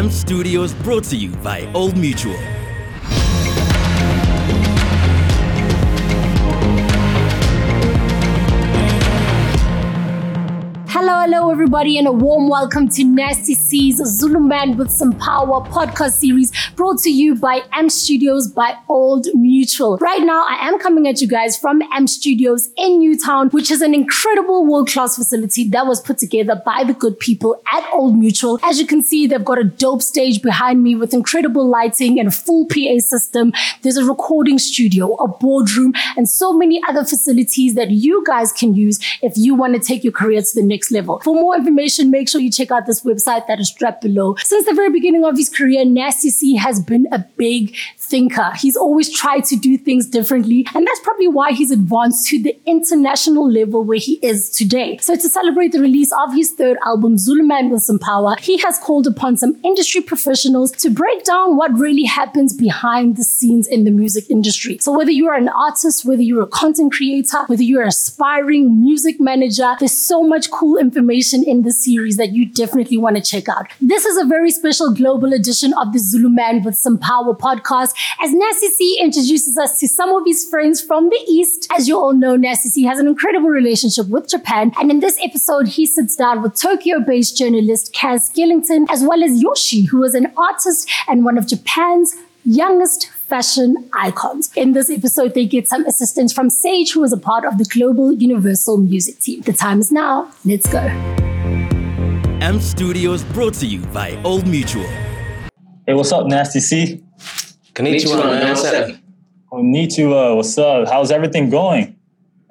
AMPD Studios brought to you by Old Mutual. Hello, everybody, and a warm welcome to Nasty C's Zulu Man with Some Power podcast series brought to you by AMPD Studios by Old Mutual. Right now, I am coming at you guys from AMPD Studios in Newtown, which is an incredible world class facility that was put together by the good people at Old Mutual. As you can see, they've got a dope stage behind me with incredible lighting and a full PA system. There's a recording studio, a boardroom, and so many other facilities that you guys can use if you want to take your career to the next level. For more information, make sure you check out this website that is strapped below. Since the very beginning of his career, Nasty C has been a big thinker. He's always tried to do things differently, and that's probably why he's advanced to the international level where he is today. So to celebrate the release of his third album, Zulu Man with Some Power, he has called upon some industry professionals to break down what really happens behind the scenes in the music industry. So whether you're an artist, whether you're a content creator, whether you're an aspiring music manager, there's so much cool information in this series that you definitely want to check out. This is a very special global edition of the Zulu Man with Some Power podcast as Nasty C introduces us to some of his friends from the East. As you all know, Nasty C has an incredible relationship with Japan. And in this episode, he sits down with Tokyo based journalist Kaz Skellington, as well as Yoshi, who is an artist and one of Japan's youngest fashion icons. In this episode, they get some assistance from Sage, who is a part of the global Universal Music team. The time is now. Let's go. AMPD Studios brought to you by Old Mutual. Hey, what's up, Nasty C? Konnichiwa, man. What's up? Konnichiwa, what's up? How's everything going?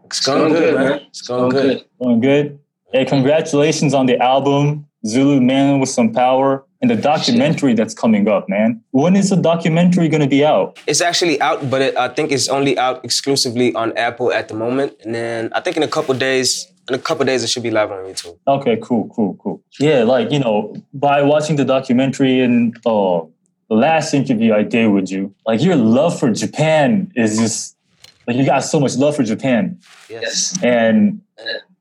It's going good, man. It's going good. Going good? Hey, congratulations on the album, Zulu Man with Some Power, and the documentary that's coming up, man. When is the documentary going to be out? It's actually out, but it, I think it's only out exclusively on Apple at the moment. And then I think in a couple days, in a couple days, it should be live on YouTube. Okay, cool, cool, cool. Yeah, like, you know, by watching the documentary and uh, the last interview I did with you, like your love for Japan is just, like you got so much love for Japan. Yes. And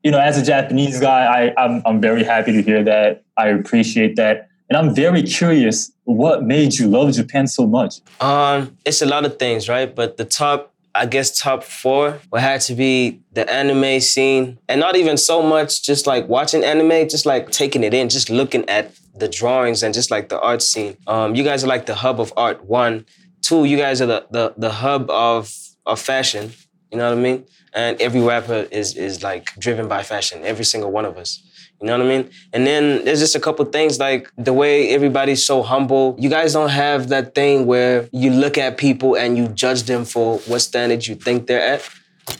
you know, as a Japanese guy, I, I'm I'm very happy to hear that. I appreciate that, and I'm very curious. What made you love Japan so much? Um, it's a lot of things, right? But the top, I guess, top four would have to be the anime scene, and not even so much just like watching anime, just like taking it in, just looking at the drawings and just like the art scene. Um, you guys are like the hub of art. One, two, you guys are the the the hub of of fashion. You know what I mean? And every rapper is is like driven by fashion. Every single one of us. You know what I mean? And then there's just a couple things like the way everybody's so humble. You guys don't have that thing where you look at people and you judge them for what standard you think they're at.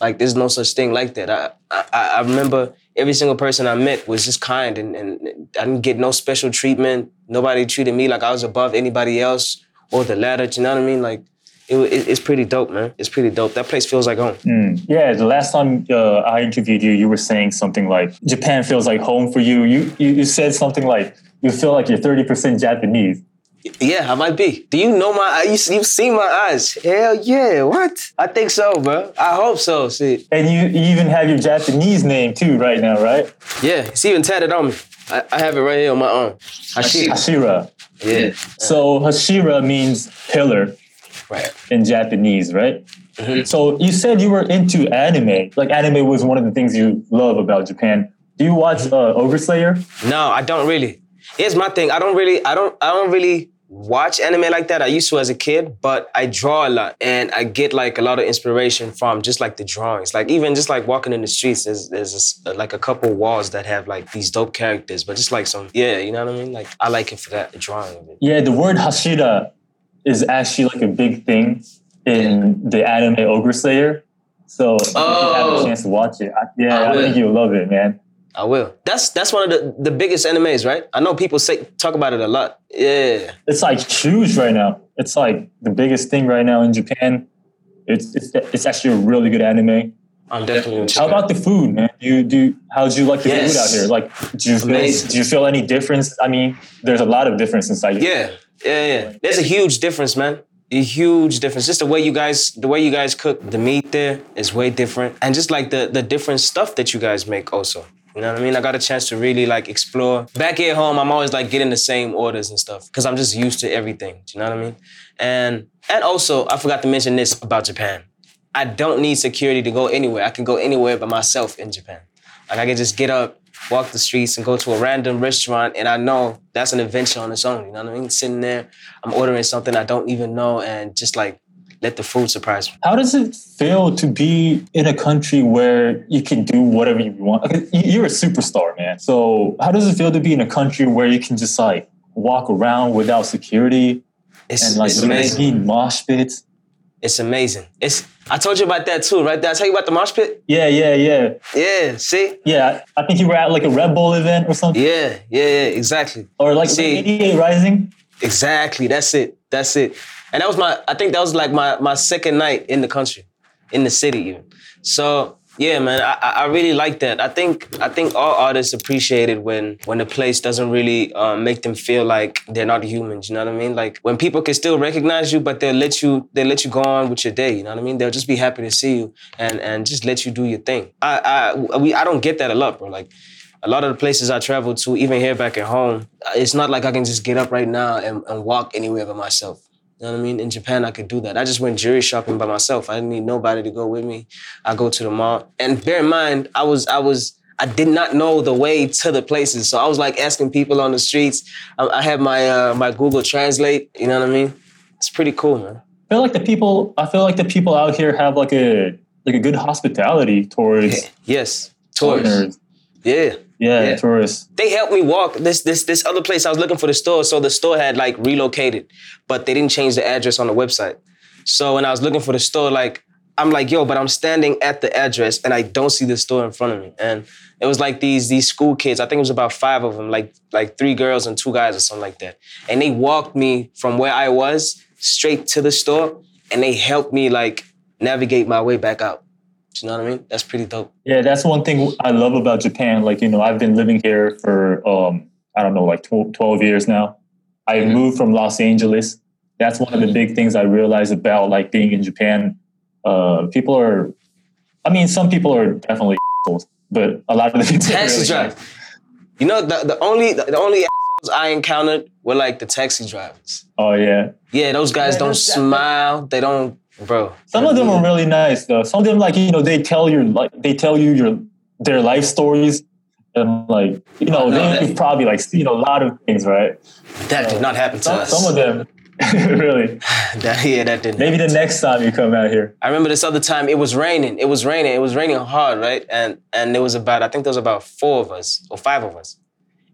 Like there's no such thing like that. I I, I remember every single person I met was just kind and, and I didn't get no special treatment. Nobody treated me like I was above anybody else or the ladder. You know what I mean? Like it, it, it's pretty dope, man. It's pretty dope. That place feels like home. Mm. Yeah, the last time uh, I interviewed you, you were saying something like Japan feels like home for you. You you, you said something like you feel like you're thirty percent Japanese. Yeah, I might be. Do you know my? You, you've seen my eyes? Hell yeah! What? I think so, bro. I hope so. See. And you, you even have your Japanese name too right now, right? Yeah, it's even tatted on me. I, I have it right here on my arm. Hashira. Hashira. Yeah. So Hashira means pillar Right. in Japanese, right? Mhm. So you said you were into anime. Like anime was one of the things you love about Japan. Do you watch uh, Overslayer? No, I don't really. Here's my thing. I don't really. I don't. I don't really watch anime like that. I used to as a kid, but I draw a lot, and I get like a lot of inspiration from just like the drawings. Like even just like walking in the streets, there's there's uh, like a couple walls that have like these dope characters, but just like some yeah, you know what I mean. Like I like it for that drawing. Yeah, the word Hashira is actually like a big thing in the anime Ogre Slayer. So if you have a Oh. chance to watch it, I, yeah, I I, think you'll love it, man. I will. That's that's one of the, the biggest animes, right? I know people say talk about it a lot. Yeah. It's like huge right now. It's like the biggest thing right now in Japan. It's it's, it's actually a really good anime. I'm definitely How about the food, man? You do how'd you like the Yes. food out here? Like, do you feel do you feel any difference? I mean, there's a lot of difference inside. Yeah, yeah, yeah. There's a huge difference, man. A huge difference. Just the way you guys, the way you guys cook the meat there is way different, and just like the the different stuff that you guys make also. You know what I mean? I got a chance to really like explore. Back at home, I'm always like getting the same orders and stuff because I'm just used to everything. Do you know what I mean? And and also, I forgot to mention this about Japan. I don't need security to go anywhere. I can go anywhere by myself in Japan. Like I can just get up, walk the streets, and go to a random restaurant, and I know that's an adventure on its own. You know what I mean? Sitting there, I'm ordering something I don't even know, and just like let the food surprise me. How does it feel to be in a country where you can do whatever you want? You- You're a superstar, man. So how does it feel to be in a country where you can just like walk around without security It's, and like it's amazing. mosh pits? It's amazing. It's I told you about that too, right? Did I tell you about the mosh pit? Yeah, yeah, yeah, Yeah, see? yeah. I think you were at like a Red Bull event or something, Yeah, yeah, yeah, exactly. or like See- 88 Rising. Exactly. That's it. That's it. And that was my I think that was like my my second night in the country, in the city even. So yeah, man, I, I really like that. I think I think all artists appreciate it when when the place doesn't really um, make them feel like they're not humans. You know what I mean? Like when people can still recognize you, but they'll let you they let you go on with your day. You know what I mean? They'll just be happy to see you and and just let you do your thing. I I we I don't get that a lot, bro. Like a lot of the places I travel to, even here back at home, it's not like I can just get up right now and, and walk anywhere by myself. You know what I mean? In Japan, I could do that. I just went jewelry shopping by myself. I didn't need nobody to go with me. I go to the mall, and bear in mind, I was I was I did not know the way to the places, so I was like asking people on the streets. I, I had my uh, my Google Translate. You know what I mean? It's pretty cool, man. I feel like the people. I feel like the people out here have like a like a good hospitality towards Yes, towards foreigners. Yeah. Yeah, Yeah. tourists. they helped me walk this this this other place I was looking for the store. So the store had like relocated, but they didn't change the address on the website. So when I was looking for the store, like I'm like, yo, but I'm standing at the address and I don't see the store in front of me. And it was like these these school kids. I think it was about five of them, like like three girls and two guys or something like that. And they walked me from where I was straight to the store, and they helped me like navigate my way back out. Do you know what I mean? That's pretty dope. Yeah, that's one thing I love about Japan. Like, you know, I've been living here for, um, I don't know, like 12, 12 years now. I Mhm. moved from Los Angeles. That's one of the big things I realized about like being in Japan. Uh, people are, I mean, some people are definitely assholes, but a lot of the people taxi really driver. nice. You know, the, the only the, only assholes I encountered were like the taxi drivers. Oh yeah, Yeah, those guys Yeah, don't those- smile. They don't, bro. some of them are really nice though. Some of them, like you know, they tell your like they tell you your their life stories, and like you know, No, they, that- probably like seen a lot of things, right? That did not happen to Some, us. some of them, really. That, yeah, that didn't. Maybe the next time you come out here. I remember this other time. It was raining. It was raining. It was raining hard, right? And and there was about I think there was about four of us or five of us,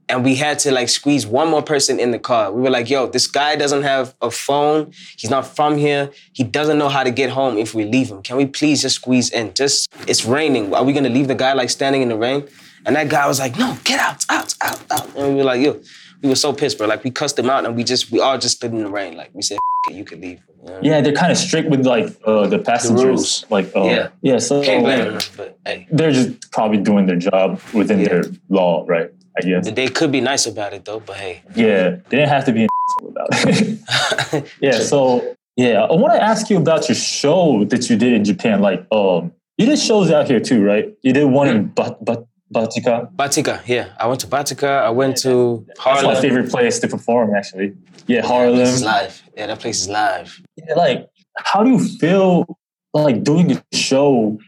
and we had to like squeeze one more person in the car. We were like, "Yo, this guy doesn't have a phone. He's not from here. He doesn't know how to get home if we leave him. Can we please just squeeze in? Just it's raining. Are we gonna leave the guy like standing in the rain?" And that guy was like, "No, get out, out, out, out." And we were like, "Yo." We were so pissed, bro. Like we cussed him out, and we just we all just stood in the rain. Like we said, "F- it, "You could leave." You know? Yeah, they're kind of strict with like uh, the passengers. rules. Like, uh, Yeah. yeah. So Can't blame them, but hey. they're just probably doing their job within Yeah. their law, right? I guess. They could be nice about it though, but hey. Yeah, they didn't have to be about it. yeah. So yeah, I want to ask you about your show that you did in Japan. Like, um, you did shows out here too, right? You did one in Bat Bat Batika. Batika, yeah. I went to Batika. I went to That's my favorite place to perform, actually. Yeah, Harlem. is live. Yeah, that place is live. Yeah, like how do you feel like doing a show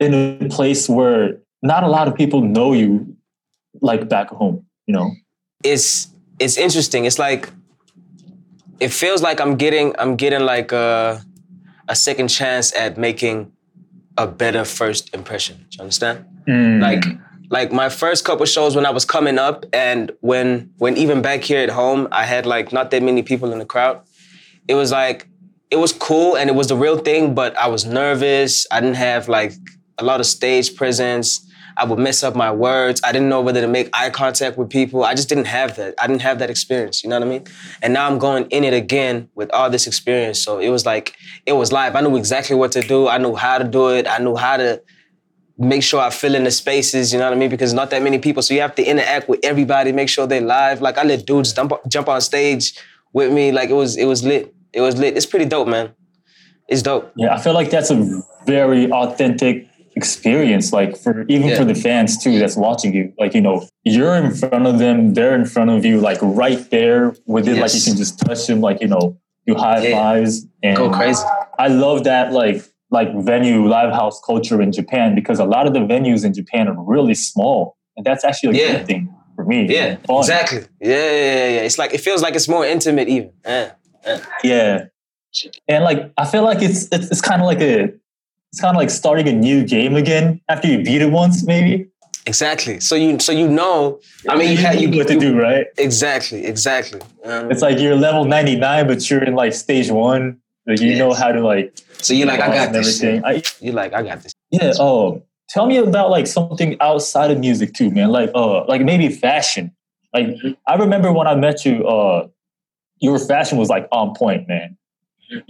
in a place where not a lot of people know you like back home you know It's it's interesting. It's like it feels like I'm getting I'm getting like a a second chance at making a better first impression. Do you understand? Mm. Like like my first couple shows when I was coming up and when when even back here at home I had like not that many people in the crowd. It was like it was cool and it was the real thing, but I was nervous. I didn't have like a lot of stage presence. I would mess up my words. I didn't know whether to make eye contact with people. I just didn't have that. I didn't have that experience. You know what I mean? And now I'm going in it again with all this experience. So it was like it was live. I knew exactly what to do. I knew how to do it. I knew how to make sure I fill in the spaces, you know what I mean? Because not that many people, so you have to interact with everybody, make sure they're live. Like I let dudes jump, jump on stage with me, like it was it was lit. It was lit. It's pretty dope, man. It's dope. yeah i feel like that's a very authentic experience like for even Yeah. for the fans too that's watching you like you know you're in front of them they're in front of you like right there within like you can just touch them like you know you high Yeah. fives and Go crazy. i love that like like venue live house culture in japan because a lot of the venues in japan are really small and that's actually a Yeah. good thing for me Yeah, exactly. Yeah, yeah, yeah, yeah. It's like it feels like it's more intimate even. Yeah. Yeah, and like I feel like it's it's, it's kind of like a it's kind of like starting a new game again after you beat it once, maybe. Exactly. So you so you know, I mean you had you know what to you- do, right? Exactly, exactly. Um, It's like you're level ninety nine, but you're in like stage one. Like you know how to like so you're like, I got this. I, You're like, I got this. yeah. Oh, tell me about like something outside of music too, man. Like uh, like maybe fashion. Like I remember when I met you, uh, your fashion was like on point, man.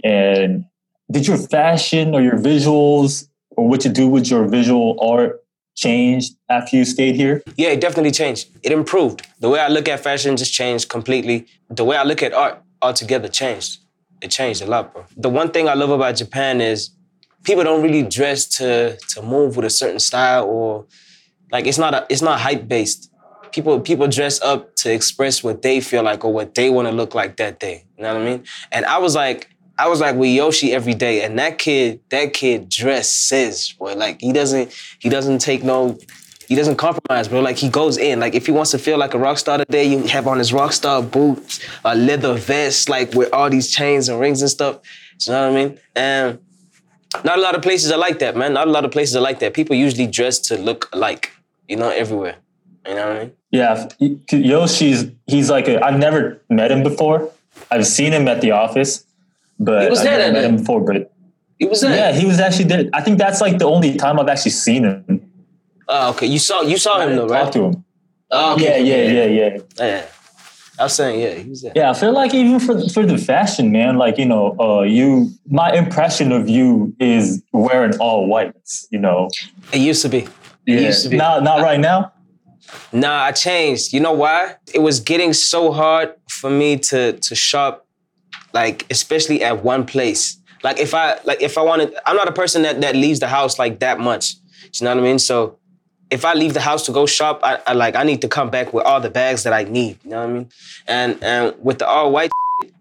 And did your fashion or your visuals or what you do with your visual art change after you stayed here? Yeah, it definitely changed. It improved. The way I look at fashion just changed completely. The way I look at art altogether changed. It changed a lot, bro. The one thing I love about Japan is people don't really dress to to move with a certain style or like it's not a, it's not hype based. People people dress up to express what they feel like or what they want to look like that day. You know what I mean? And I was like I was like with Yoshi every day, and that kid, that kid dresses, boy. Like he doesn't, he doesn't take no he doesn't compromise, bro. Like he goes in. Like if he wants to feel like a rock star today, you have on his rock star boots, a leather vest, like with all these chains and rings and stuff. You know what I mean? And not a lot of places are like that, man. Not a lot of places are like that. People usually dress to look alike, you know, everywhere. You know what I mean? Yeah, Yoshi's he's like I've never met him before. I've seen him at the office, but He was there met him before. But He was there. yeah, he was actually there. I think that's like the only time I've actually seen him. Oh, okay. You saw you saw I him though, talk right? to him. Oh, Yeah, okay. yeah, yeah, yeah. yeah. I was saying, yeah, he was there. Yeah, I feel like even for for the fashion, man, like you know, uh, you my impression of you is wearing all whites. You know, It used to be. It used to be. not not right now. Nah, I changed. You know why? It was getting so hard for me to to shop, like especially at one place. Like if I like if I wanted, I'm not a person that that leaves the house like that much. You know what I mean? So if I leave the house to go shop, I, I like I need to come back with all the bags that I need. You know what I mean? And and with the all white,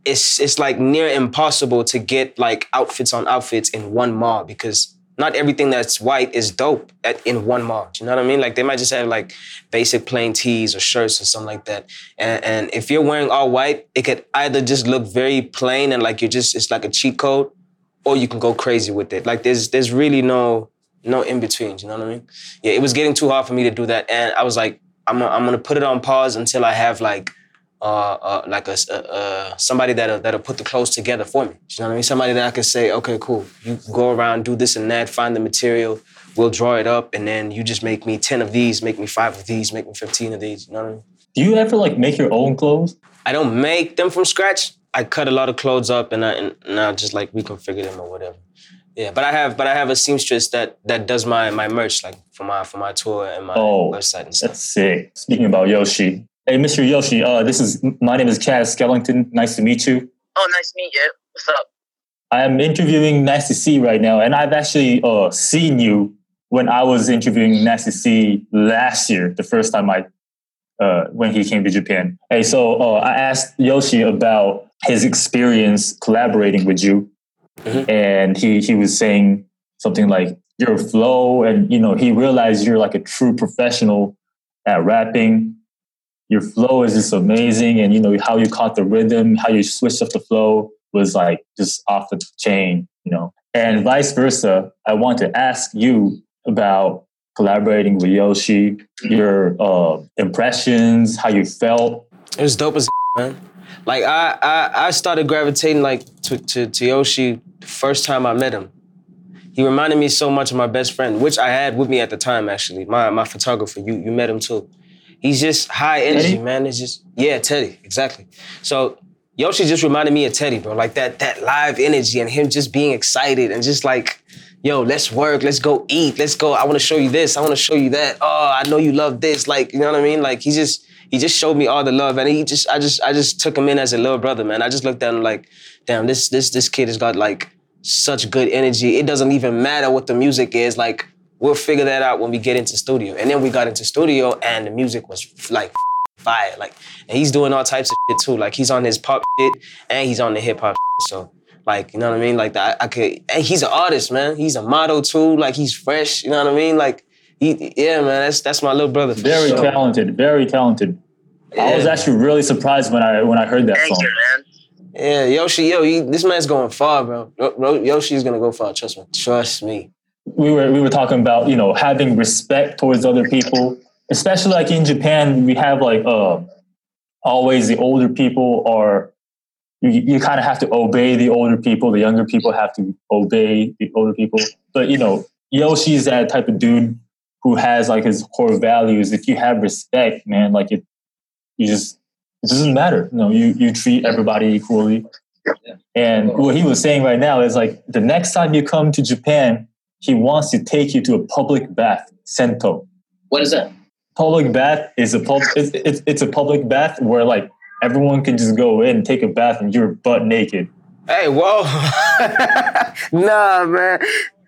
it's it's like near impossible to get like outfits on outfits in one mall because not everything that's white is dope at, in one mall. You know what I mean? Like they might just have like basic plain tees or shirts or something like that. And, and if you're wearing all white, it could either just look very plain and like you're just it's like a cheat code, or you can go crazy with it. Like there's there's really no no in between. You know what I mean? Yeah, it was getting too hard for me to do that, and I was like, I'm gonna, I'm gonna put it on pause until I have like. Uh, uh, like a, uh, somebody that'll, that'll put the clothes together for me. You know what I mean? Somebody that I can say, okay, cool. You go around, do this and that, find the material. We'll draw it up, and then you just make me ten of these, make me five of these, make me fifteen of these. You know what I mean? Do you ever like make your own clothes? I don't make them from scratch. I cut a lot of clothes up and I and, and I just like reconfigure them or whatever. Yeah, but I have but I have a seamstress that that does my my merch like for my for my tour and my Oh, website and stuff. That's sick. Speaking about Yoshi, hey, Mr. Yoshi, uh, this is my name is Kaz Skellington. Nice to meet you. Oh, nice to meet you. What's up? I'm interviewing Nasty C right now, and I've actually uh, seen you when I was interviewing Nasty C last year, the first time I uh, when he came to Japan. Hey, so uh, I asked Yoshi about his experience collaborating with you, Mhm. and he he was saying something like your flow, and you know he realized you're like a true professional at rapping. Your flow is just amazing, and you know how you caught the rhythm, how you switched up the flow was like just off the chain, you know. And vice versa, I want to ask you about collaborating with Yoshi, your uh, impressions, how you felt. It was dope as man. Like I I I started gravitating like to, to to Yoshi the first time I met him. He reminded me so much of my best friend, which I had with me at the time actually. My my photographer, you you met him too. He's just high energy, Teddy? man. It's just yeah, Teddy, exactly. So Yoshi just reminded me of Teddy, bro. Like that that live energy and him just being excited and just like, yo, let's work, let's go eat, let's go. I want to show you this, I want to show you that. Oh, I know you love this. Like, you know what I mean? Like he just he just showed me all the love and he just I just I just took him in as a little brother, man. I just looked at him like, damn, this this this kid has got like such good energy. It doesn't even matter what the music is. Like we'll figure that out when we get into studio. And then we got into studio and the music was like fire. Like, and he's doing all types of shit too. Like he's on his pop shit and he's on the hip hop shit. So like, you know what I mean? Like that I could and he's an artist, man. He's a model too. Like he's fresh, you know what I mean? Like he yeah, man, that's that's my little brother. for Very sure. talented, very talented. I was actually really surprised when I when I heard that Thank song. you, man. Yeah, Yoshi, yo, he, this man's going far, bro. Yo- Yo- Yoshi's gonna go far. Trust me. Trust me. We were we were talking about you know having respect towards other people especially like in japan we have like uh always the older people are you, you kind of have to obey the older people the younger people have to obey the older people. But you know yoshi's that type of dude who has like his core values. If you have respect man like it you just it doesn't matter. You know you you treat everybody equally. And what he was saying right now is like the next time you come to Japan, he wants to take you to a public bath, sento. What is that? Public bath is a pub. It's, it's, it's a public bath where like everyone can just go in, take a bath, and you're butt naked. Hey, whoa. nah, man.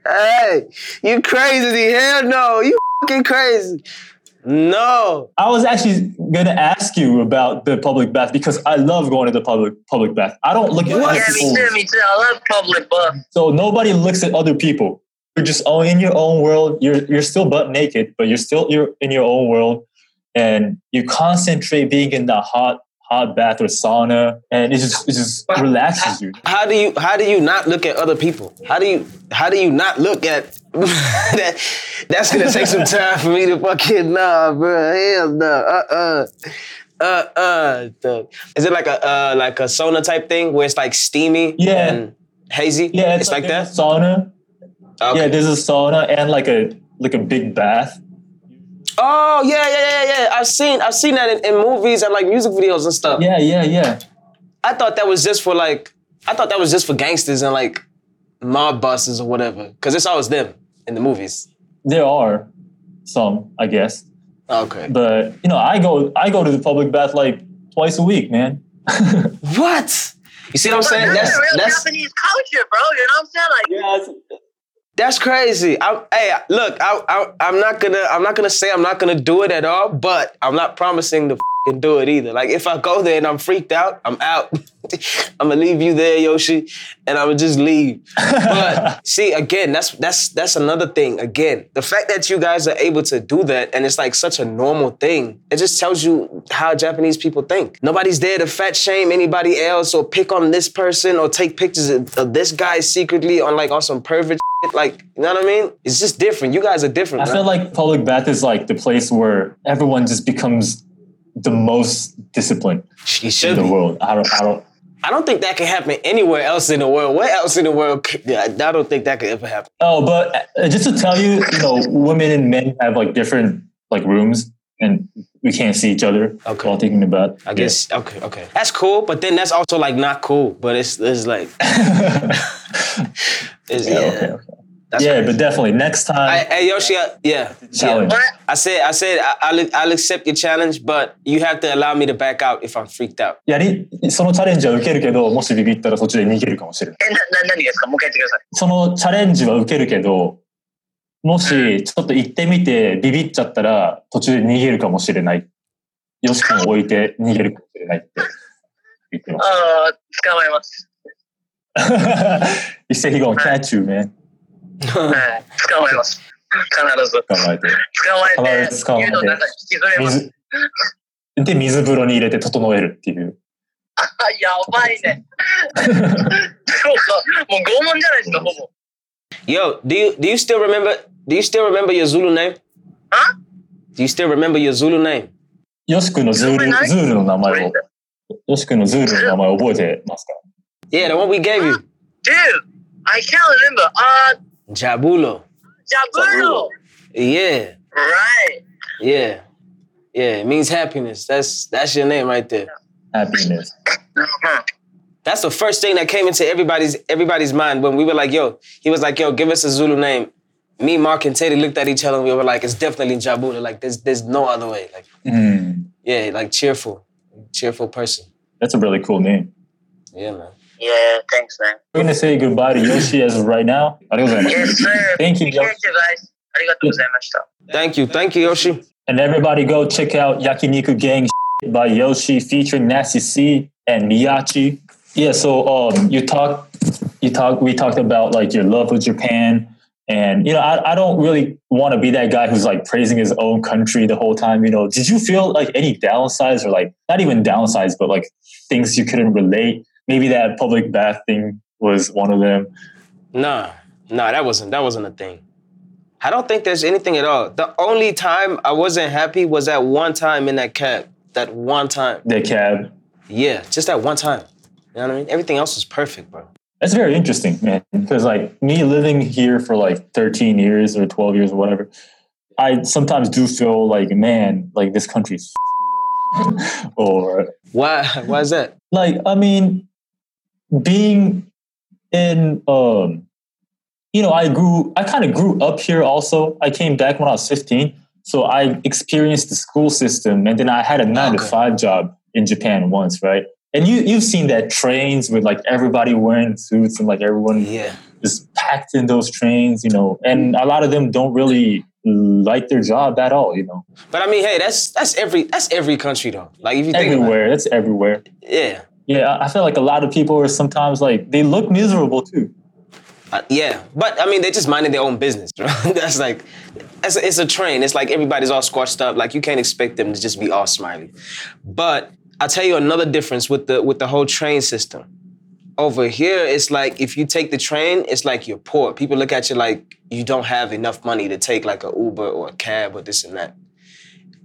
Hey, you crazy. Hell no. You fucking crazy. No. I was actually gonna ask you about the public bath because I love going to the public public bath. I don't look at Yeah, other me people, too, me too. I love public bath. so nobody looks at other people. You're just all in your own world. You're you're still butt naked, but you're still you're in your own world, and you concentrate being in the hot hot bath or sauna, and it just it just relaxes you. How do you how do you not look at other people? How do you how do you not look at that? That's gonna take some time for me to fucking nah, bro. Hell no. Uh uh. Uh uh. The- Is it like a uh like a sauna type thing where it's like steamy Yeah. and hazy? Yeah, it's, like, a that. sauna. Okay. Yeah, there's a sauna and like a like a big bath. Oh yeah, yeah, yeah, yeah. I've seen I've seen that in, in movies and like music videos and stuff. Yeah, yeah, yeah. I thought that was just for like I thought that was just for gangsters and like mob bosses or whatever. Cause it's always them in the movies. There are some, I guess, Okay. but you know, I go I go to the public bath like twice a week, man. What? You see what I'm saying? that's, That's real that's Japanese culture, bro. You know what I'm saying? Like, that's crazy. I, hey, look, I, I, I'm not gonna, I'm not gonna say I'm not gonna do it at all, but I'm not promising to do it either. Like if I go there and I'm freaked out, I'm out. I'm gonna leave you there, Yoshi, and I'm gonna just leave. But see, again, that's that's that's another thing. Again, the fact that you guys are able to do that and it's like such a normal thing, it just tells you how Japanese people think. Nobody's there to fat shame anybody else or pick on this person or take pictures of, of this guy secretly on like on some pervert shit. Like, you know what I mean? It's just different. You guys are different. I man. feel like public bath is like the place where everyone just becomes the most disciplined in the world. I don't I don't I don't think that can happen anywhere else in the world. Where else in the world? could- Yeah, I don't think that could ever happen. Oh, but uh, just to tell you, you know, women and men have like different like rooms, and we can't see each other Okay. while taking a bath. I guess okay, okay. That's cool, but then that's also like not cool. But it's it's like it's, yeah. Yeah, okay, okay. That's yeah, crazy. but definitely next time I, hey Yoshi, I, yeah. challenge. what? I said I said I, I'll I'll accept your challenge, but you have to allow me to back out if I'm freaked out. やりそのチャレンジは受けるけど、もしビビったら途中で逃げるかもしれない。え、な、な、何ですかもう一回言ってください。そのチャレンジは受けるけど、もしちょっと行ってみてビビっちゃったら途中で逃げるかもしれない。よし君を置いて逃げるかもしれないって言ってまああ、捕まえます。す。一斉非合 catch you, man. はい。捕まえます。必ず。考えて。捕まえて、必ず捕まえて湯の中に引きずれます。水、で、水風呂に入れて整えるっていう。あ、やばいね。そうか。もう拷問じゃないですか、ほぼ。Yo, do you do you still remember do you still remember your Zulu name? Huh? Do you still remember your Zulu name? よし君のズール、ズールの名前を、よし君のズールの名前を覚えてますか Yeah, the one we gave you. Dude, I can't remember. Uh, Jabulo. Jabulo. Yeah. Right. Yeah. Yeah, it means happiness. That's that's your name right there. happiness. That's the first thing that came into everybody's everybody's mind when we were like, yo, he was like, yo, give us a Zulu name. Me, Mark, and Teddy looked at each other and we were like, it's definitely Jabula. Like, there's there's no other way. Like, Mm, yeah, like cheerful. Cheerful person. that's a really cool name. Yeah, man. Yeah, thanks, man. We're going to say goodbye to Yoshi as of right now. Yes, sir. Thank you, Yoshi. Thank you. Thank you, Yoshi. And everybody go check out Yakiniku Gang by Yoshi featuring Nasty C and Miyachi. Yeah, so um, you talked, you talk. we talked about like your love for Japan. And, you know, I, I don't really want to be that guy who's like praising his own country the whole time. You know, did you feel like any downsides or like not even downsides, but like things you couldn't relate Maybe that public bath thing was one of them. Nah, nah, that wasn't that wasn't a thing. I don't think there's anything at all. The only time I wasn't happy was that one time in that cab. That one time. That cab. Yeah, just that one time. You know what I mean? Everything else was perfect, bro. That's very interesting, man. Because like me living here for like 13 years or 12 years or whatever, I sometimes do feel like, man, like this country's or Why why is that? like I mean, being in um, you know, I grew I kind of grew up here also. I came back when I was 15. So I experienced the school system and then I had a nine to five job in Japan once, right? And you you've seen that trains with like everybody wearing suits and like everyone Yeah. just packed in those trains, you know, and a lot of them don't really like their job at all, you know. But I mean, hey, that's that's every that's every country though. Like if you think about Everywhere, it's everywhere. yeah. Yeah, I feel like a lot of people are sometimes like they look miserable too. Uh, yeah, but I mean, they're just minding their own business. Right? That's like, it's a, it's a train. It's like everybody's all squashed up. Like you can't expect them to just be all smiley. But I'll tell you another difference with the with the whole train system. Over here, it's like if you take the train, it's like you're poor. People look at you like you don't have enough money to take like a Uber or a cab or this and that.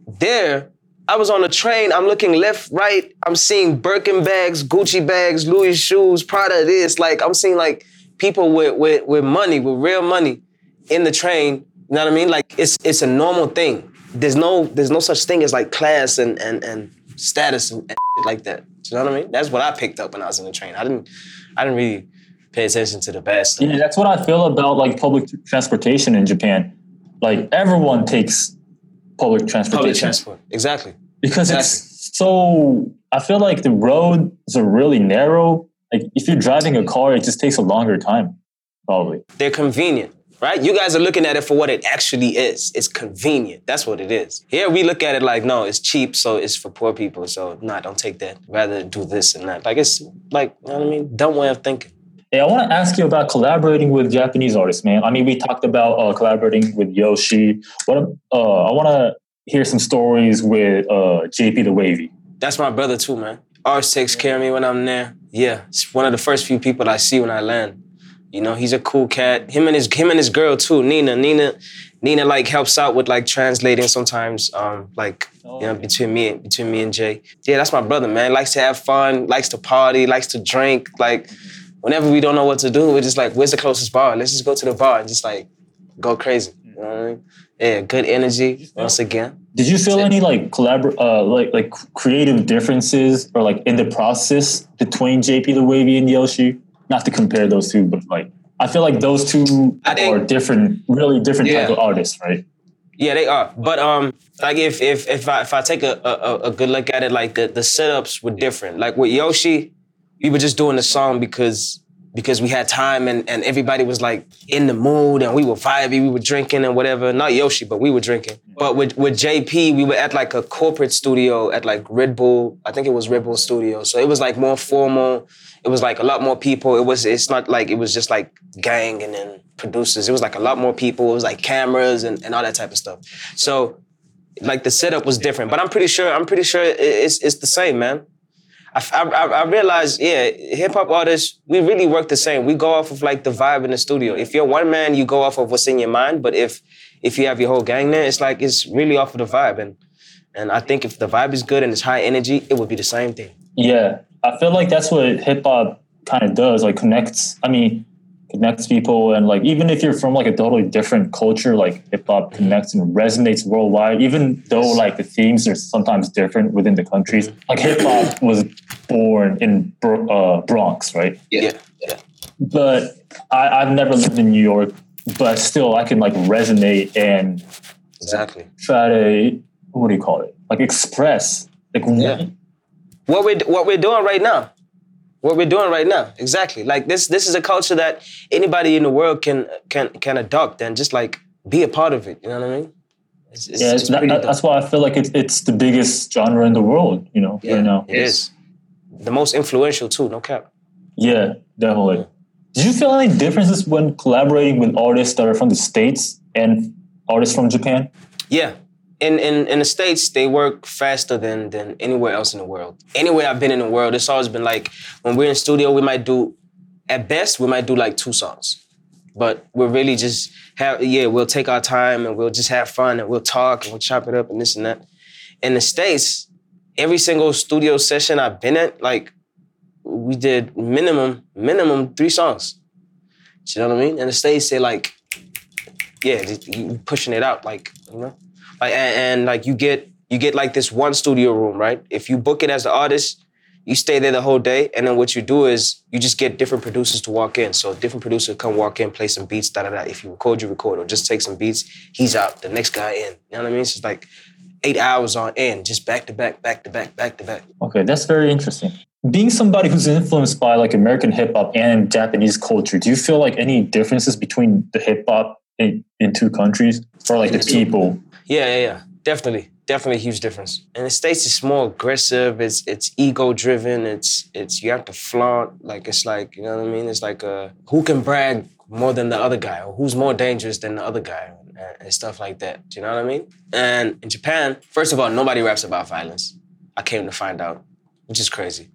There, I was on a train. I'm looking left, right. I'm seeing Birkin bags, Gucci bags, Louis shoes, Prada. This like I'm seeing like people with with with money, with real money, in the train. You know what I mean? Like it's it's a normal thing. There's no there's no such thing as like class and and and status and, and like that. Do you know what I mean? That's what I picked up when I was in the train. I didn't I didn't really pay attention to the best. Yeah, that's what I feel about like public transportation in Japan. Like everyone takes public transportation Public transport. Exactly. because it's so. I feel like the roads are really narrow. Like if you're driving a car, it just takes a longer time, probably. They're convenient, right? You guys are looking at it for what it actually is. It's convenient. That's what it is. Here we look at it like, no, it's cheap, so it's for poor people. So nah, don't take that. Rather do this and that. Like it's like, you know what I mean? Dumb way of thinking. Hey, I want to ask you about collaborating with Japanese artists, man. I mean, we talked about uh, collaborating with Yoshi. What? Uh, I want to hear some stories with uh, JP the Wavy. That's my brother too, man. Ars takes care of me when I'm there. Yeah, it's one of the first few people I see when I land. You know, he's a cool cat. Him and his him and his girl too, Nina. Nina, Nina like helps out with like translating sometimes. Um, like you know, between me between me and Jay. Yeah, that's my brother, man. Likes to have fun, likes to party, likes to drink. Like whenever we don't know what to do, we're just like, where's the closest bar? Let's just go to the bar and just like go crazy. You know what I mean? Yeah, good energy once again. Did you feel any like collabor- uh, like like creative differences or like in the process between JP the Wavy and Yoshi? Not to compare those two, but like I feel like those two I are different, really different type of artists, right? Yeah, they are. But um, like if if if I if I take a a, a good look at it, like the the setups were different. Like with Yoshi, we were just doing the song because because we had time and and everybody was like in the mood and we were vibey, we were drinking and whatever. Not Yoshi, but we were drinking. But with with JP, we were at like a corporate studio at like Red Bull. I think it was Red Bull Studio. So it was like more formal. It was like a lot more people. It was it's not like it was just like gang and then producers. It was like a lot more people. It was like cameras and, and all that type of stuff. So like the setup was different, but I'm pretty sure I'm pretty sure it's it's the same, man. I, I, I- realized, yeah, hip hop artists, we really work the same. We go off of like the vibe in the studio. If you're one man, you go off of what's in your mind. But if if you have your whole gang there, it's like it's really off of the vibe. And and I think if the vibe is good and it's high energy, it would be the same thing. Yeah, I feel like that's what hip hop kind of does. Like connects. I mean, connects people, and like even if you're from like a totally different culture, like hip hop connects and resonates worldwide. Even though like the themes are sometimes different within the countries. Like hip hop was born in Bro- uh, Bronx, right? Yeah. yeah. But I, I've never lived in New York. But still, I can like resonate and Exactly. try to what do you call it? Like express. Like Yeah. what we're what we're doing right now. What we're doing right now, exactly. Like this, this is a culture that anybody in the world can can can adopt and just like be a part of it. You know what I mean? It's, it's, yeah, it's that, that- that's why I feel like it's it's the biggest genre in the world. You know, yeah, right now. It is the most influential too. No cap. Yeah, definitely. Did you feel any differences when collaborating with artists that are from the states and artists from Japan? Yeah. In, in in the States, they work faster than than anywhere else in the world. Anywhere I've been in the world, it's always been like when we're in studio, we might do at best, we might do like two songs. But we're really just have yeah, we'll take our time and we'll just have fun and we'll talk and we'll chop it up and this and that. In the States, every single studio session I've been at, like we did minimum, minimum three songs. You know what I mean? In the States, they like, yeah, you pushing it out, like, you know? Like and, and like you get you get like this one studio room, right? If you book it as the artist, you stay there the whole day, and then what you do is you just get different producers to walk in. So different producer come walk in, play some beats, da da da. If you record, you record, or just take some beats. He's out. The next guy in. You know what I mean? It's just like eight hours on end, just back to back, back to back, back to back. Okay, that's very interesting. Being somebody who's influenced by like American hip hop and Japanese culture, do you feel like any differences between the hip hop in, in two countries for like the people? Yeah, yeah, yeah. Definitely. Definitely a huge difference. In the States it's more aggressive, it's it's ego driven, it's it's you have to flaunt, like it's like, you know what I mean? It's like uh who can brag more than the other guy or who's more dangerous than the other guy and, and stuff like that. Do you know what I mean? And in Japan, first of all, nobody raps about violence. I came to find out, which is crazy.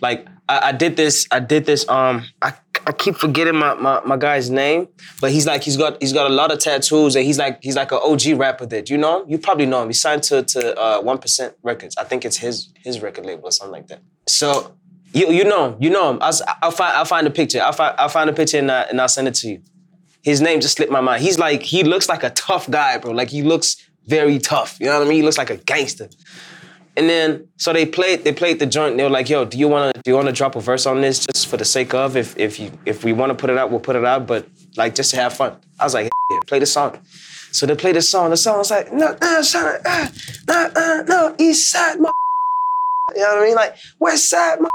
Like I, I did this, I did this. Um, I, I keep forgetting my, my my guy's name, but he's like he's got he's got a lot of tattoos and he's like he's like an OG rapper. That you know him? You probably know him. He signed to to uh, One Records. I think it's his his record label or something like that. So you you know him, you know him. I'll, I'll find I'll find a picture. I'll find I'll find a picture and, uh, and I'll send it to you. His name just slipped my mind. He's like he looks like a tough guy, bro. Like he looks very tough. You know what I mean? He looks like a gangster. And then so they played they played the joint. And they were like, "Yo, do you wanna do you wanna drop a verse on this just for the sake of if if you if we wanna put it out, we'll put it out, but like just to have fun." I was like, yeah, "Play the song." So they played the song. The song was like, "No, no, son, uh, no, uh, no, East Side, my." You know what I mean? Like West Side, my.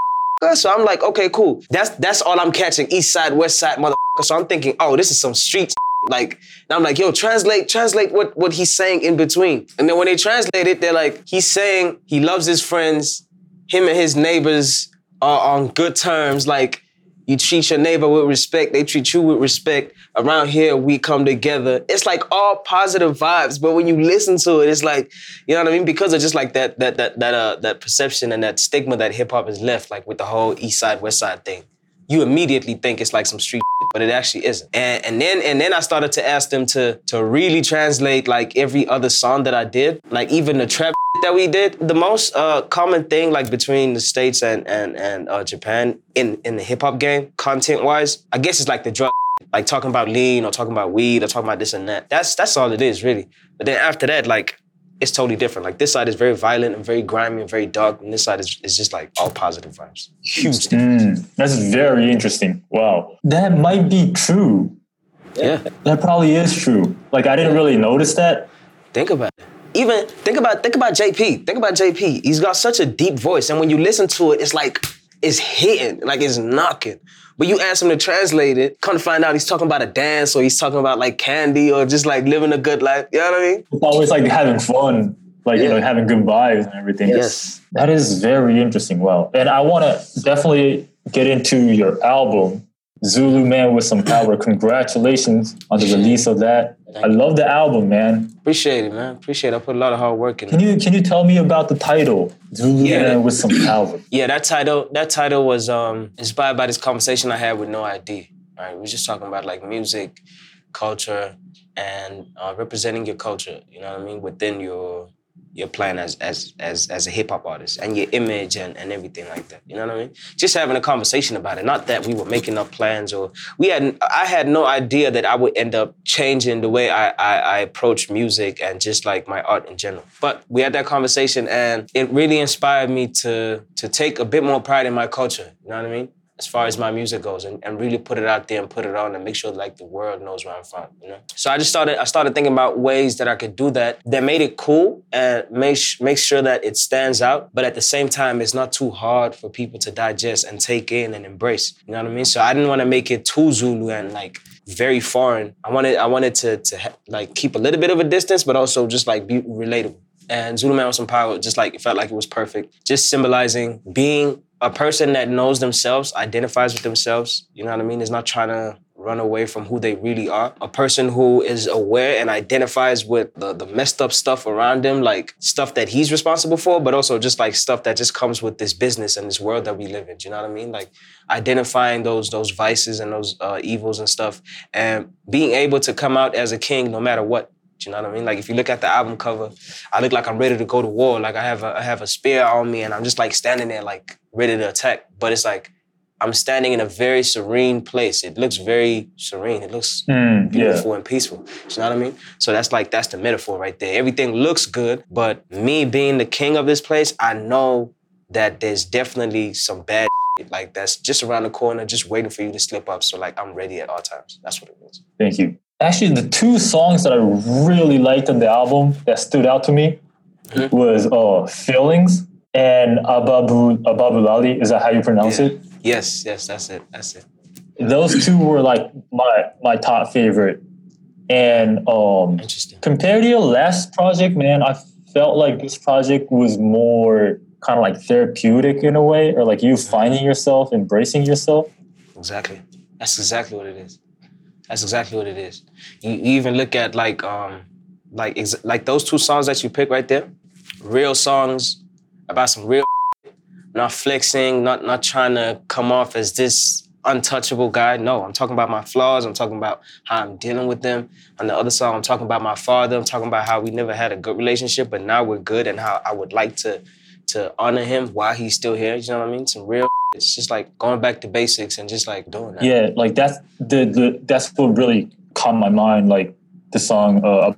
So I'm like, okay, cool. That's that's all I'm catching. East Side, West Side, mother. So I'm thinking, oh, this is some street. Like, I'm like, yo, translate, translate what, what he's saying in between. And then when they translate it, they're like, he's saying he loves his friends, him and his neighbors are on good terms. Like, you treat your neighbor with respect, they treat you with respect. Around here, we come together. It's like all positive vibes, but when you listen to it, it's like, you know what I mean? Because of just like that that that that uh that perception and that stigma that hip hop has left, like with the whole East Side West Side thing you immediately think it's like some street shit, but it actually isn't. And, and then and then I started to ask them to to really translate like every other song that I did, like even the trap that we did. The most uh, common thing like between the states and and and uh, Japan in in the hip hop game, content wise, I guess it's like the drug. Like talking about lean or talking about weed or talking about this and that. That's that's all it is really. But then after that, like it's totally different. Like this side is very violent and very grimy and very dark, and this side is, is just like all positive vibes. Huge difference. Mm, that's very interesting. Wow. That might be true. Yeah. That probably is true. Like I didn't really notice that. Think about it. Even think about think about JP. Think about JP. He's got such a deep voice, and when you listen to it, it's like it's hitting, like it's knocking. But you ask him to translate it, come to find out he's talking about a dance or he's talking about like candy or just like living a good life. You know what I mean? It's always like having fun, like you know, having good vibes and everything. Yes. That is very interesting. Wow. And I want to definitely get into your album, Zulu Man with Some Power. Congratulations on the release of that. I love the album, man. Appreciate it, man. Appreciate it. I put a lot of hard work in Can it. you can you tell me about the title, Zulu Yeah. Man with Some Power? Yeah, that title, that title was um inspired by this conversation I had with No ID. Right, we were just talking about like music, culture, and uh, representing your culture. You know what I mean within your your plan as as as as a hip hop artist and your image and, and everything like that. You know what I mean? Just having a conversation about it. Not that we were making up plans or we had. I had no idea that I would end up changing the way I I, I approach music and just like my art in general. But we had that conversation and it really inspired me to to take a bit more pride in my culture. You know what I mean? As far as my music goes and, and really put it out there and put it on and make sure like the world knows where I'm from, you know? So I just started I started thinking about ways that I could do that that made it cool and make make sure that it stands out, but at the same time it's not too hard for people to digest and take in and embrace. You know what I mean? So I didn't want to make it too Zulu and like very foreign. I wanted I wanted to to like keep a little bit of a distance, but also just like be relatable. And Zulu Man with some power, just like it felt like it was perfect. Just symbolizing being a person that knows themselves, identifies with themselves. You know what I mean? Is not trying to run away from who they really are. A person who is aware and identifies with the, the messed up stuff around him, like stuff that he's responsible for, but also just like stuff that just comes with this business and this world that we live in. Do you know what I mean? Like identifying those those vices and those uh, evils and stuff, and being able to come out as a king no matter what. Do you know what I mean? Like if you look at the album cover, I look like I'm ready to go to war. Like I have a I have a spear on me and I'm just like standing there like ready to attack. But it's like I'm standing in a very serene place. It looks very serene. It looks Mm, beautiful and peaceful. You know what I mean? So that's like that's the metaphor right there. Everything looks good, but me being the king of this place, I know that there's definitely some bad shit, like that's just around the corner, just waiting for you to slip up. So like I'm ready at all times. That's what it means. Thank you. Actually, the two songs that I really liked on the album that stood out to me Mhm. was uh, "Feelings" and "Ababu Ababulali." Is that how you pronounce Yeah. it? Yes, yes, that's it. That's it. Those two were like my my top favorite. And um, Interesting. compared to your last project, man, I felt like this project was more kind of like therapeutic in a way, or like you finding yourself, embracing yourself. Exactly. That's exactly what it is. That's exactly what it is. You, you even look at like um like ex- like those two songs that you pick right there, real songs about some real, not flexing, not not trying to come off as this untouchable guy. No, I'm talking about my flaws. I'm talking about how I'm dealing with them. On the other side, I'm talking about my father. I'm talking about how we never had a good relationship, but now we're good, and how I would like to to honor him while he's still here. You know what I mean? Some real. It's just like going back to basics and just like doing that. Yeah, like that's the, the that's what really caught my mind. Like the song. Uh,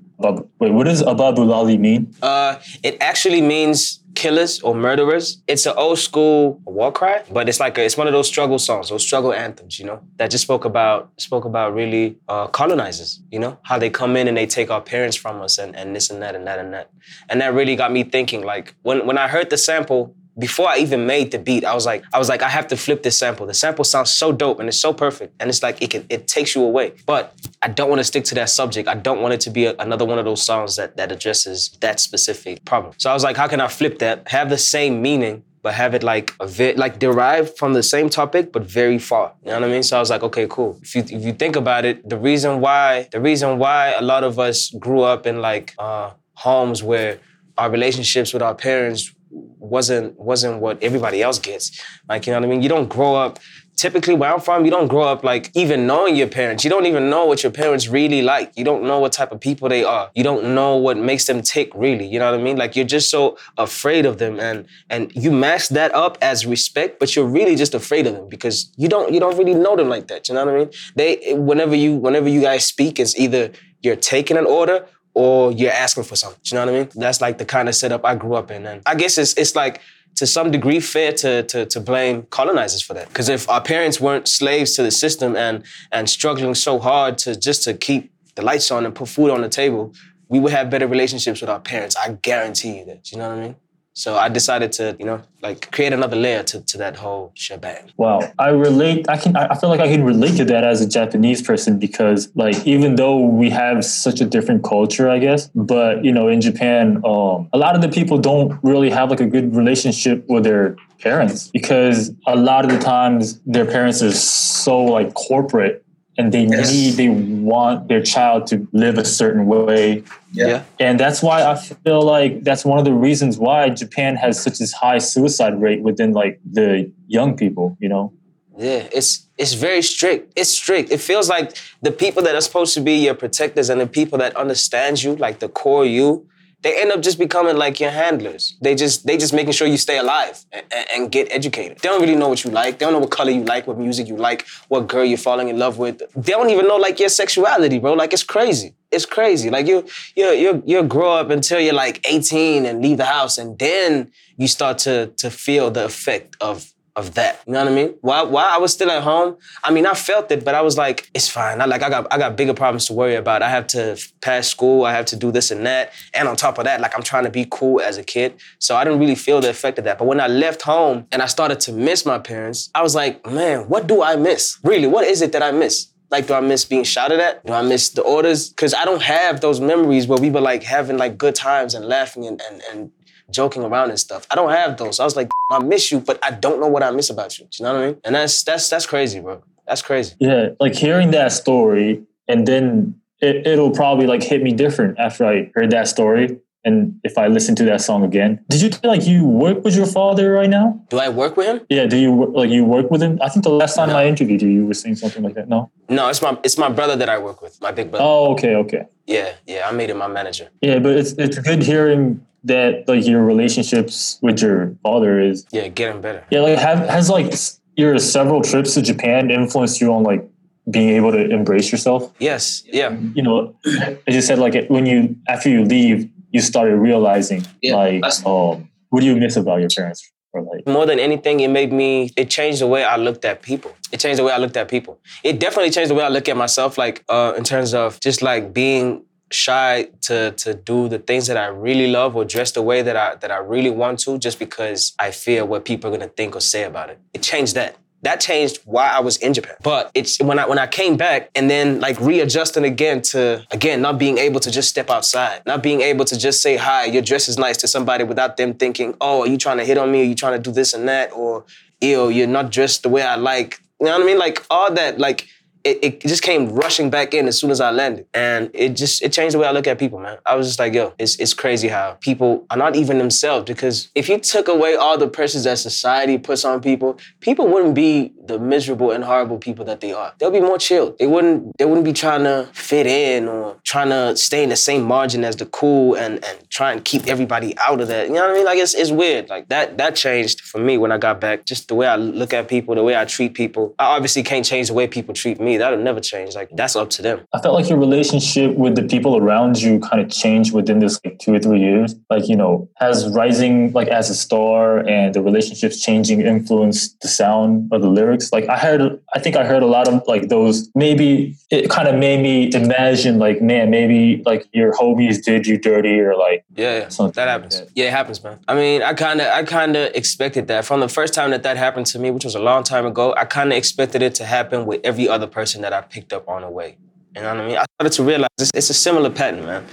wait, what does Ababulali mean? Uh, it actually means killers or murderers. It's an old school war cry, but it's like a, it's one of those struggle songs, those struggle anthems, you know, that just spoke about spoke about really uh, colonizers, you know, how they come in and they take our parents from us and, and this and that and that and that, and that really got me thinking. Like when when I heard the sample. Before I even made the beat, I was like, I was like, I have to flip this sample. The sample sounds so dope and it's so perfect, and it's like it can, it takes you away. But I don't want to stick to that subject. I don't want it to be a, another one of those songs that that addresses that specific problem. So I was like, how can I flip that? Have the same meaning, but have it like a bit like derived from the same topic, but very far. You know what I mean? So I was like, okay, cool. If you if you think about it, the reason why the reason why a lot of us grew up in like uh, homes where our relationships with our parents wasn't wasn't what everybody else gets. Like, you know what I mean? You don't grow up typically where I'm from, you don't grow up like even knowing your parents. You don't even know what your parents really like. You don't know what type of people they are. You don't know what makes them tick really. You know what I mean? Like you're just so afraid of them and and you mask that up as respect, but you're really just afraid of them because you don't you don't really know them like that. You know what I mean? They whenever you whenever you guys speak, it's either you're taking an order or you're asking for something. You know what I mean? That's like the kind of setup I grew up in. And I guess it's it's like to some degree fair to, to, to blame colonizers for that. Because if our parents weren't slaves to the system and and struggling so hard to just to keep the lights on and put food on the table, we would have better relationships with our parents. I guarantee you that. You know what I mean? So I decided to, you know, like create another layer to, to that whole shebang. Wow, I relate. I can. I feel like I can relate to that as a Japanese person because, like, even though we have such a different culture, I guess, but you know, in Japan, um, a lot of the people don't really have like a good relationship with their parents because a lot of the times their parents are so like corporate and they Yes. need they want their child to live a certain way Yeah. and that's why I feel like that's one of the reasons why Japan has such a high suicide rate within like the young people, you know? Yeah, it's it's very strict. It's strict. It feels like the people that are supposed to be your protectors and the people that understand you, like the core you, they end up just becoming like your handlers. They just they just making sure you stay alive and, and get educated. They don't really know what you like. They don't know what color you like, what music you like, what girl you're falling in love with. They don't even know like your sexuality, bro. Like it's crazy. It's crazy. Like you you you you grow up until you're like 18 and leave the house, and then you start to to feel the effect of of that. You know what I mean? While while I was still at home, I mean I felt it, but I was like, it's fine. I like I got I got bigger problems to worry about. I have to pass school, I have to do this and that. And on top of that, like I'm trying to be cool as a kid. So I didn't really feel the effect of that. But when I left home and I started to miss my parents, I was like, man, what do I miss? Really, what is it that I miss? Like, do I miss being shouted at? Do I miss the orders? Because I don't have those memories where we were like having like good times and laughing and, and, and joking around and stuff. I don't have those. I was like, I miss you, but I don't know what I miss about you. You know what I mean? And that's that's that's crazy, bro. That's crazy. Yeah, like hearing that story and then it, it'll probably like hit me different after I heard that story. And if I listen to that song again, did you like you work with your father right now? Do I work with him? Yeah, do you like you work with him? I think the last time No. I interviewed you, you were saying something like that. No. No, it's my it's my brother that I work with, my big brother. Oh, okay, okay. Yeah, yeah. I made him my manager. Yeah, but it's it's good hearing that like your relationships with your father is Yeah, getting better. yeah like have has like your several trips to Japan influenced you on like being able to embrace yourself? Yes, yeah. You know, I just said like when you after you leave, you started realizing Yeah, like um what do you miss about your parents or like More than anything, it made me, it changed the way I looked at people. It changed the way I looked at people. It definitely changed the way I look at myself, like uh, in terms of just like being shy to to do the things that I really love or dress the way that I that I really want to just because I fear what people are gonna think or say about it. It changed that. That changed why I was in Japan. But it's when I when I came back and then like readjusting again to again not being able to just step outside, not being able to just say hi, your dress is nice to somebody without them thinking, oh, are you trying to hit on me? Are you trying to do this and that? Or ew, you're not dressed the way I like. You know what I mean? Like all that, like it, it just came rushing back in as soon as I landed. And it just it changed the way I look at people, man. I was just like, yo, it's it's crazy how people are not even themselves. Because if you took away all the pressures that society puts on people, people wouldn't be the miserable and horrible people that they are. They'll be more chilled. They wouldn't they wouldn't be trying to fit in or trying to stay in the same margin as the cool and and try and keep everybody out of that. You know what I mean? Like it's it's weird. Like that that changed for me when I got back. Just the way I look at people, the way I treat people. I obviously can't change the way people treat me. That'll never change. Like that's up to them. I felt like your relationship with the people around you kind of changed within this like two or three years. Like, you know, has rising like as a star and the relationships changing influenced the sound of the lyrics? Like I heard I think I heard a lot of like those maybe it kind of made me imagine like, man, maybe like your homies did you dirty or like Yeah, yeah. Something that like happens. that. Yeah, it happens, man. I mean, I kind of, I kind of expected that from the first time that that happened to me, which was a long time ago. I kind of expected it to happen with every other person that I picked up on the way. You know what I mean? I started to realize it's, it's a similar pattern, man.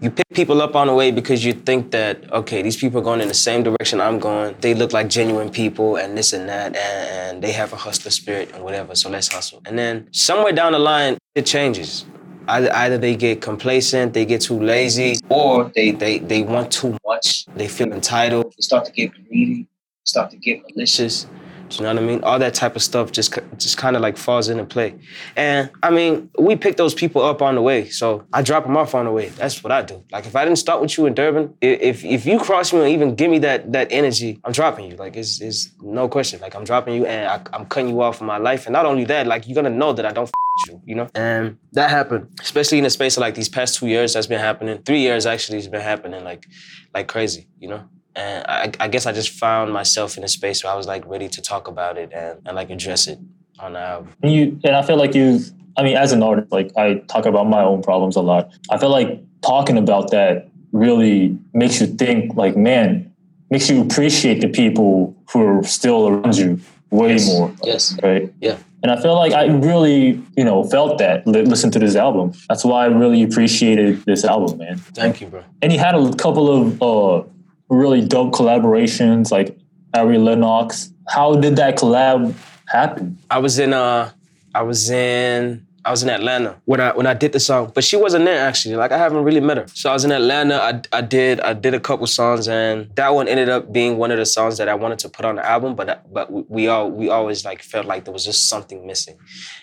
You pick people up on the way because you think that okay, these people are going in the same direction I'm going. They look like genuine people and this and that, and, and they have a hustler spirit and whatever. So let's hustle. And then somewhere down the line, it changes. Either, either they get complacent, they get too lazy, or they, they, they want too much. They feel entitled. They start to get greedy, start to get malicious. You know what I mean? All that type of stuff just just kind of like falls into play. And I mean, we pick those people up on the way, so I drop them off on the way. That's what I do. Like if I didn't start with you in Durban, if if you cross me and even give me that that energy, I'm dropping you. Like it's it's no question. Like I'm dropping you and I, I'm cutting you off from my life. And not only that, like you're gonna know that I don't. You, you know, and that happened, especially in the space of like these past two years. That's been happening. Three years actually has been happening, like, like crazy, you know. And I, I guess I just found myself in a space where I was like ready to talk about it and, and like address it on the album. And you and I feel like you I mean as an artist, like I talk about my own problems a lot. I feel like talking about that really makes you think like, man, makes you appreciate the people who are still around you way Yes. more. Yes. Right. Yeah. And I feel like I really, you know, felt that li- listen to this album. That's why I really appreciated this album, man. Thank you, bro. And he had a couple of uh, really dope collaborations, like Ari Lennox. How did that collab happen? I was in uh I was in I was in Atlanta when I when I did the song, but she wasn't there actually. Like I haven't really met her. So I was in Atlanta. I, I did I did a couple songs, and that one ended up being one of the songs that I wanted to put on the album. But but we, we all we always like felt like there was just something missing,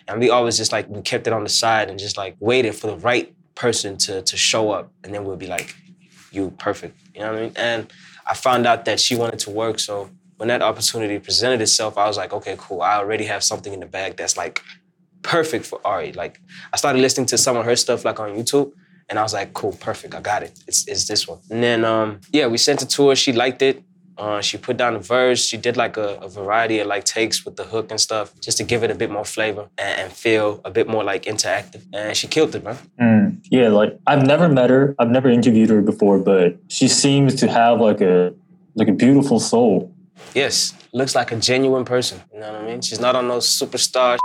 and we always just like we kept it on the side and just like waited for the right person to to show up, and then we'll be like, you perfect. You know what I mean? And I found out that she wanted to work, so when that opportunity presented itself, I was like, okay, cool. I already have something in the bag that's like perfect for Ari. Like I started listening to some of her stuff like on YouTube, and I was like, cool, perfect, I got it. It's, it's this one. And then um, yeah, we sent it to her. She liked it. Uh, she put down a verse. She did like a, a, variety of like takes with the hook and stuff, just to give it a bit more flavor and, and feel a bit more like interactive. And she killed it, man. Mm, yeah, like I've never met her. I've never interviewed her before, but she seems to have like a like a beautiful soul. Yes, looks like a genuine person. You know what I mean? She's not on no superstar.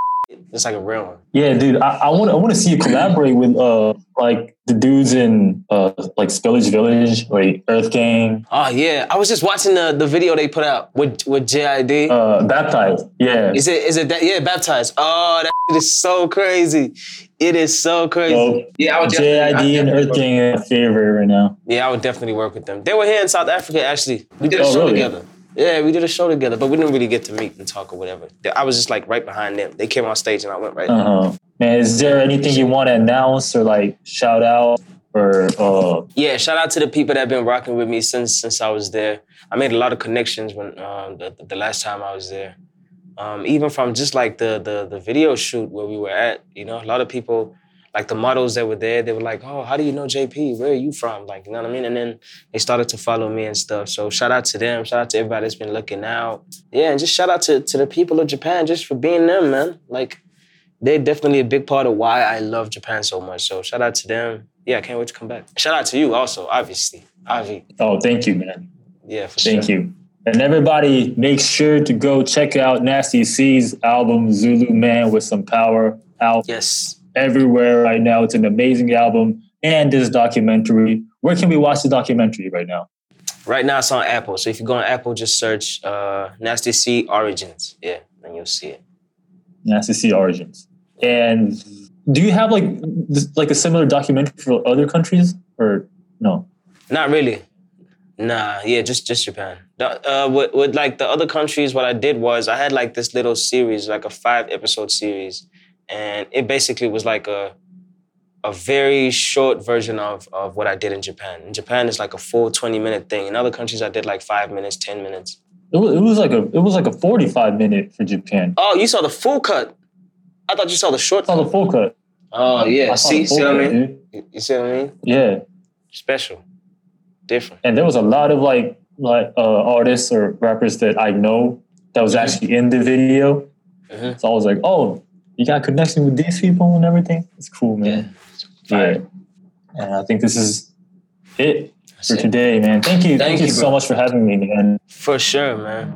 It's like a real one. Yeah, dude. I want I want to see you collaborate with uh like the dudes in uh like Spillage Village, like Earth Gang. Oh yeah, I was just watching the, the video they put out with with JID. Uh, baptized. Yeah. Is it is it that? Yeah, baptized. Oh, that is so crazy. It is so crazy. So, yeah, I would JID and Earth Gang are favorite right now. Yeah, I would definitely work with them. They were here in South Africa actually. We did a oh, show really? together. Yeah, we did a show together, but we didn't really get to meet and talk or whatever. I was just like right behind them. They came on stage and I went right. Uh-huh. Man, is there anything you want to announce or like shout out or? Uh... Yeah, shout out to the people that have been rocking with me since since I was there. I made a lot of connections when um, the the last time I was there. Um, even from just like the the the video shoot where we were at, you know, a lot of people like the models that were there, they were like, "Oh, how do you know JP? Where are you from?" Like, you know what I mean? And then they started to follow me and stuff. So shout out to them. Shout out to everybody that's been looking out. Yeah, and just shout out to to the people of Japan just for being them, man. Like, they're definitely a big part of why I love Japan so much. So shout out to them. Yeah, I can't wait to come back. Shout out to you also, obviously, Avi. Oh, thank you, man. Yeah, for thank sure. you. And everybody, make sure to go check out Nasty C's album Zulu Man with some power out. Yes everywhere right now. It's an amazing album and this documentary. Where can we watch the documentary right now? Right now it's on Apple. So if you go on Apple, just search uh, Nasty C Origins. Yeah, and you'll see it. Nasty C Origins. And do you have like this, like a similar documentary for other countries or no? Not really. Nah, yeah, just just Japan. Uh, with, with like the other countries, what I did was I had like this little series, like a five episode series and it basically was like a a very short version of of what I did in Japan. In Japan, it's like a full twenty minute thing. In other countries, I did like five minutes, ten minutes. It was, it was like a it was like a forty five minute for Japan. Oh, you saw the full cut. I thought you saw the short. I saw the full cut. Oh yeah, see, see what I mean? Dude. You see what I mean? Yeah. Special, different. And there was a lot of like like uh, artists or rappers that I know that was mm-hmm. actually in the video. Mm-hmm. So I was like, oh, you got connection with these people and everything. It's cool, man. Yeah. yeah. And I think this is it That's for it. today, man. Thank you. Thank, Thank you, you so much for having me, man. For sure, man.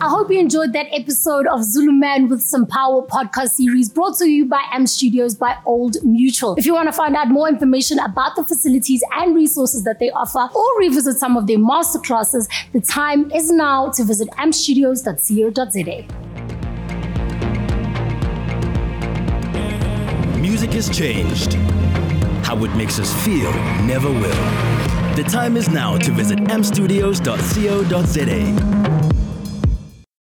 I hope you enjoyed that episode of Zulu Man with Some Power podcast series brought to you by AMPD Studios by Old Mutual. If you want to find out more information about the facilities and resources that they offer or revisit some of their masterclasses, the time is now to visit AMPDStudios.co.za. music has changed. How it makes us feel never will. The time is now to visit AMPDStudios.co.za